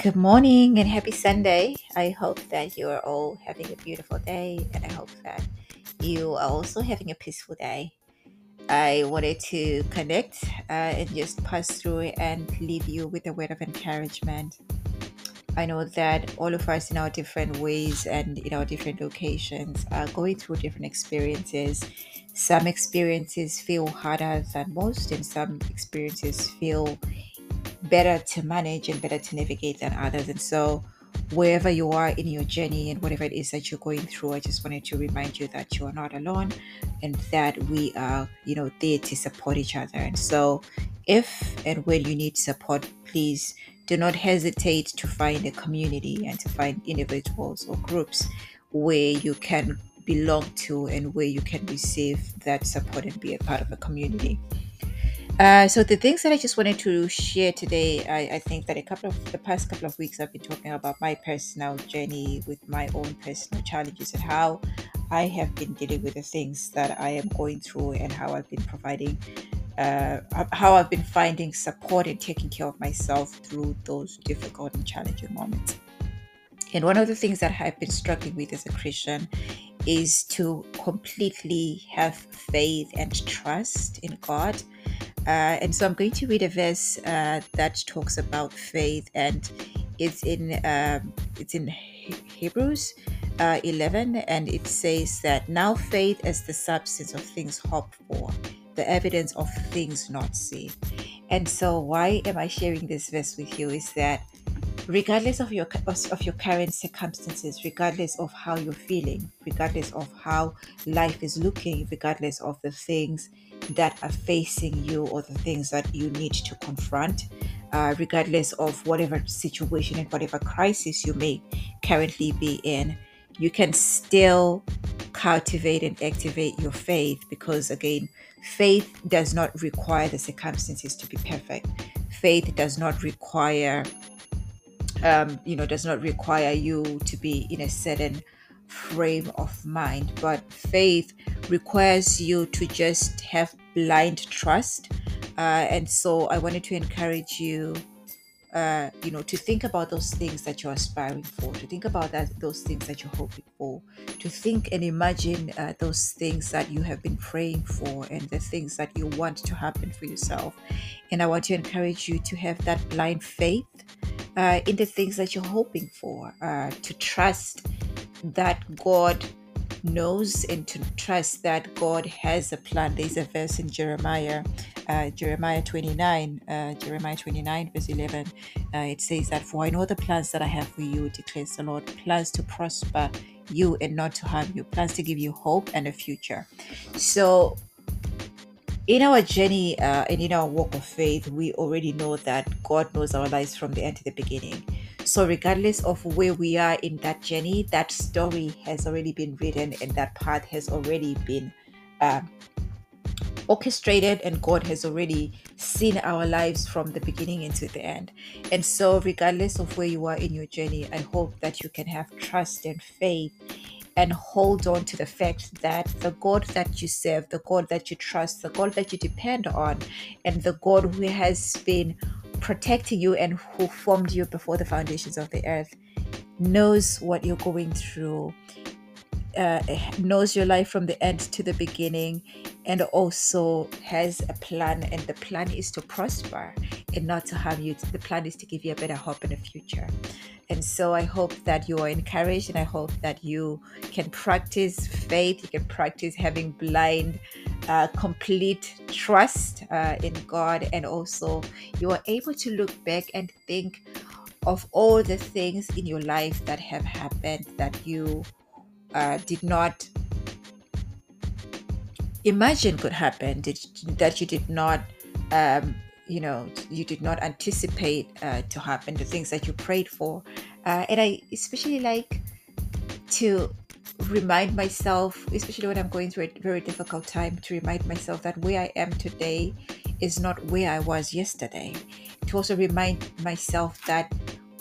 Good morning and happy Sunday. I hope that you are all having a beautiful day and I hope that you are also having a peaceful day. I wanted to connect uh, and just pass through and leave you with a word of encouragement. I know that all of us in our different ways and in our different locations are going through different experiences. Some experiences feel harder than most, and some experiences feel better to manage and better to navigate than others. And so, wherever you are in your journey and whatever it is that you're going through, I just wanted to remind you that you are not alone and that we are, you know, there to support each other. And so, if and when you need support, please do not hesitate to find a community and to find individuals or groups where you can belong to and where you can receive that support and be a part of a community. Uh, so the things that I just wanted to share today, I, I think that a couple of the past couple of weeks I've been talking about my personal journey with my own personal challenges and how I have been dealing with the things that I am going through and how I've been providing, uh, how I've been finding support and taking care of myself through those difficult and challenging moments. And one of the things that I've been struggling with as a Christian is to completely have faith and trust in God uh, and so I'm going to read a verse uh, that talks about faith, and it's in um, it's in Hebrews uh, 11, and it says that now faith is the substance of things hoped for, the evidence of things not seen. And so, why am I sharing this verse with you? Is that regardless of your of your current circumstances regardless of how you're feeling regardless of how life is looking regardless of the things that are facing you or the things that you need to confront, uh, regardless of whatever situation and whatever crisis you may currently be in, you can still cultivate and activate your faith because, again, faith does not require the circumstances to be perfect. Faith does not require, um, you know, does not require you to be in a certain frame of mind, but faith requires you to just have blind trust. Uh, and so I wanted to encourage you, uh, you know, to think about those things that you're aspiring for, to think about that those things that you're hoping for, to think and imagine uh, those things that you have been praying for and the things that you want to happen for yourself. And I want to encourage you to have that blind faith uh, in the things that you're hoping for, uh, to trust that God knows and to trust that God has a plan. There's a verse in Jeremiah, uh, Jeremiah 29, uh, Jeremiah 29, verse 11. Uh, it says that, For I know the plans that I have for you, declares the Lord, plans to prosper you and not to harm you, plans to give you hope and a future. So, in our journey uh, and in our walk of faith, we already know that God knows our lives from the end to the beginning. So, regardless of where we are in that journey, that story has already been written and that path has already been uh, orchestrated, and God has already seen our lives from the beginning into the end. And so, regardless of where you are in your journey, I hope that you can have trust and faith and hold on to the fact that the God that you serve, the God that you trust, the God that you depend on, and the God who has been protecting you and who formed you before the foundations of the earth knows what you're going through uh, knows your life from the end to the beginning and also has a plan and the plan is to prosper and not to harm you the plan is to give you a better hope in the future and so i hope that you are encouraged and i hope that you can practice faith you can practice having blind uh, complete trust uh, in God, and also you are able to look back and think of all the things in your life that have happened that you uh, did not imagine could happen, did, that you did not. Um, you know, you did not anticipate uh, to happen, the things that you prayed for. Uh, and I especially like to remind myself, especially when I'm going through a very difficult time, to remind myself that where I am today is not where I was yesterday. To also remind myself that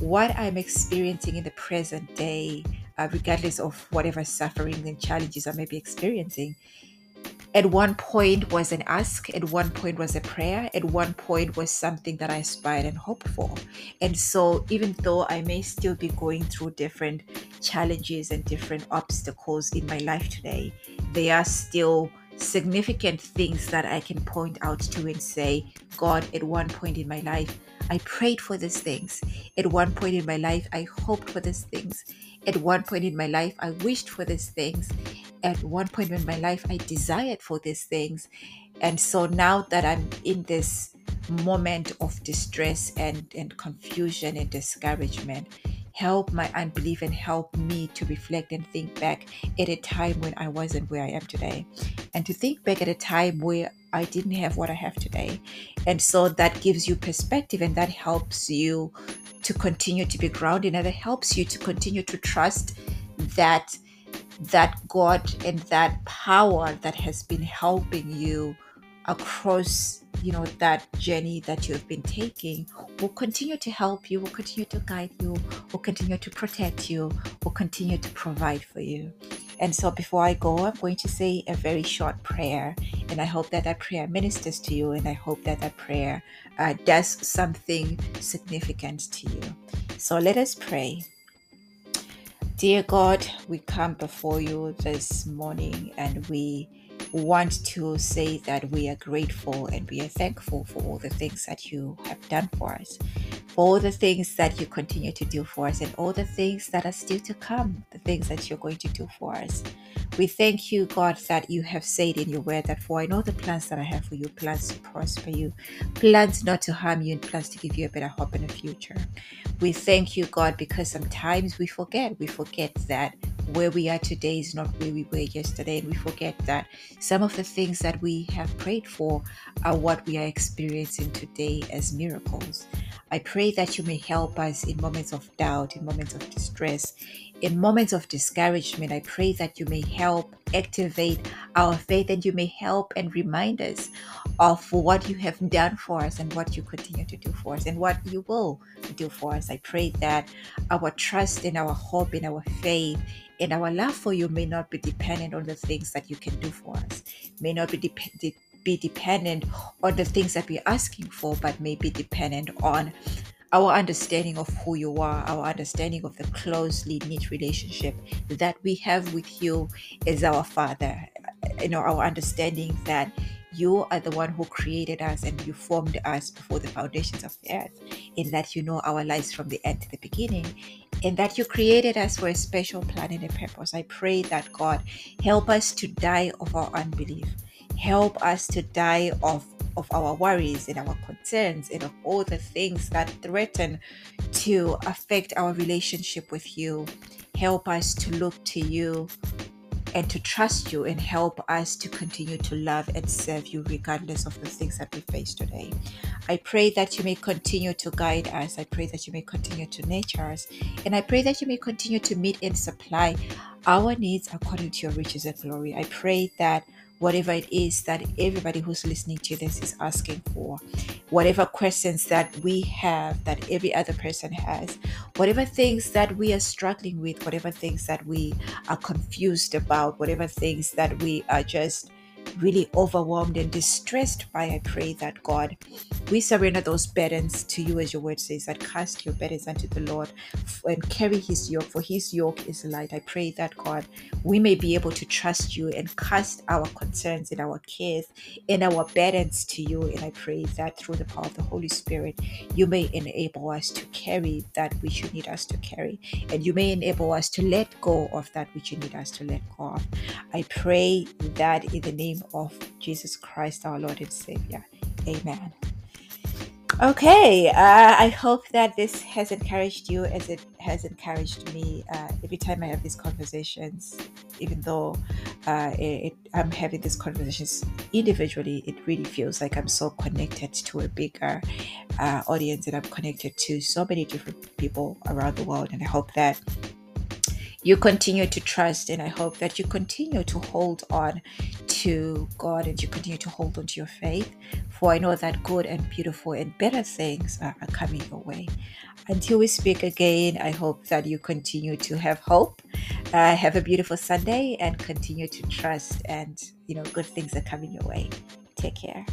what I'm experiencing in the present day, uh, regardless of whatever suffering and challenges I may be experiencing, at one point was an ask, at one point was a prayer, at one point was something that I aspired and hoped for. And so, even though I may still be going through different challenges and different obstacles in my life today, they are still significant things that I can point out to and say, God, at one point in my life, I prayed for these things. At one point in my life, I hoped for these things. At one point in my life, I wished for these things. At one point in my life, I desired for these things. And so now that I'm in this moment of distress and, and confusion and discouragement, help my unbelief and help me to reflect and think back at a time when I wasn't where I am today. And to think back at a time where I didn't have what I have today. And so that gives you perspective and that helps you to continue to be grounded and it helps you to continue to trust that that God and that power that has been helping you across you know that journey that you have been taking will continue to help you will continue to guide you will continue to protect you will continue to provide for you. And so before i go i'm going to say a very short prayer and i hope that that prayer ministers to you and i hope that that prayer uh, does something significant to you. So let us pray dear god we come before you this morning and we want to say that we are grateful and we are thankful for all the things that you have done for us, all the things that you continue to do for us, and all the things that are still to come, the things that you're going to do for us. We thank you, God, that you have said in your word that for I know the plans that I have for you, plans to prosper you, plans not to harm you, and plans to give you a better hope in the future. We thank you, God, because sometimes we forget. We forget that where we are today is not where we were yesterday. And we forget that some of the things that we have prayed for are what we are experiencing today as miracles. I pray that you may help us in moments of doubt, in moments of distress, in moments of discouragement. I pray that you may help activate our faith and you may help and remind us of what you have done for us and what you continue to do for us and what you will do for us. I pray that our trust and our hope and our faith and our love for you may not be dependent on the things that you can do for us, may not be dependent be dependent on the things that we're asking for, but may be dependent on our understanding of who you are, our understanding of the closely knit relationship that we have with you as our Father, you know, our understanding that you are the one who created us and you formed us before the foundations of the earth, in that you know our lives from the end to the beginning, and that you created us for a special plan and a purpose. I pray that God help us to die of our unbelief, help us to die of of our worries and our concerns and of all the things that threaten to affect our relationship with you. Help us to look to you and to trust you and help us to continue to love and serve you regardless of the things that we face today. I pray that you may continue to guide us. I pray that you may continue to nurture us. And I pray that you may continue to meet and supply our needs according to your riches and glory. I pray that whatever it is that everybody who's listening to this is asking for, whatever questions that we have, that every other person has, whatever things that we are struggling with, whatever things that we are confused about, whatever things that we are just really overwhelmed and distressed by, I pray that God, we surrender those burdens to you, as your word says, that cast your burdens unto the Lord and carry his yoke, for his yoke is light. I pray that God, we may be able to trust you and cast our concerns and our cares and our burdens to you. And I pray that through the power of the Holy Spirit, you may enable us to carry that which you need us to carry, and you may enable us to let go of that which you need us to let go of. I pray that in the name of Jesus Christ, our Lord and Savior. Amen. Okay, uh, I hope that this has encouraged you as it has encouraged me uh, every time I have these conversations. Even though uh, it, I'm having these conversations individually, it really feels like I'm so connected to a bigger uh, audience and I'm connected to so many different people around the world. And I hope that you continue to trust and I hope that you continue to hold on to God and you continue to hold on to your faith. For I know that good and beautiful and better things are, coming your way. Until we speak again, I hope that you continue to have hope. Uh, have a beautiful Sunday and continue to trust, and you know, good things are coming your way. Take care.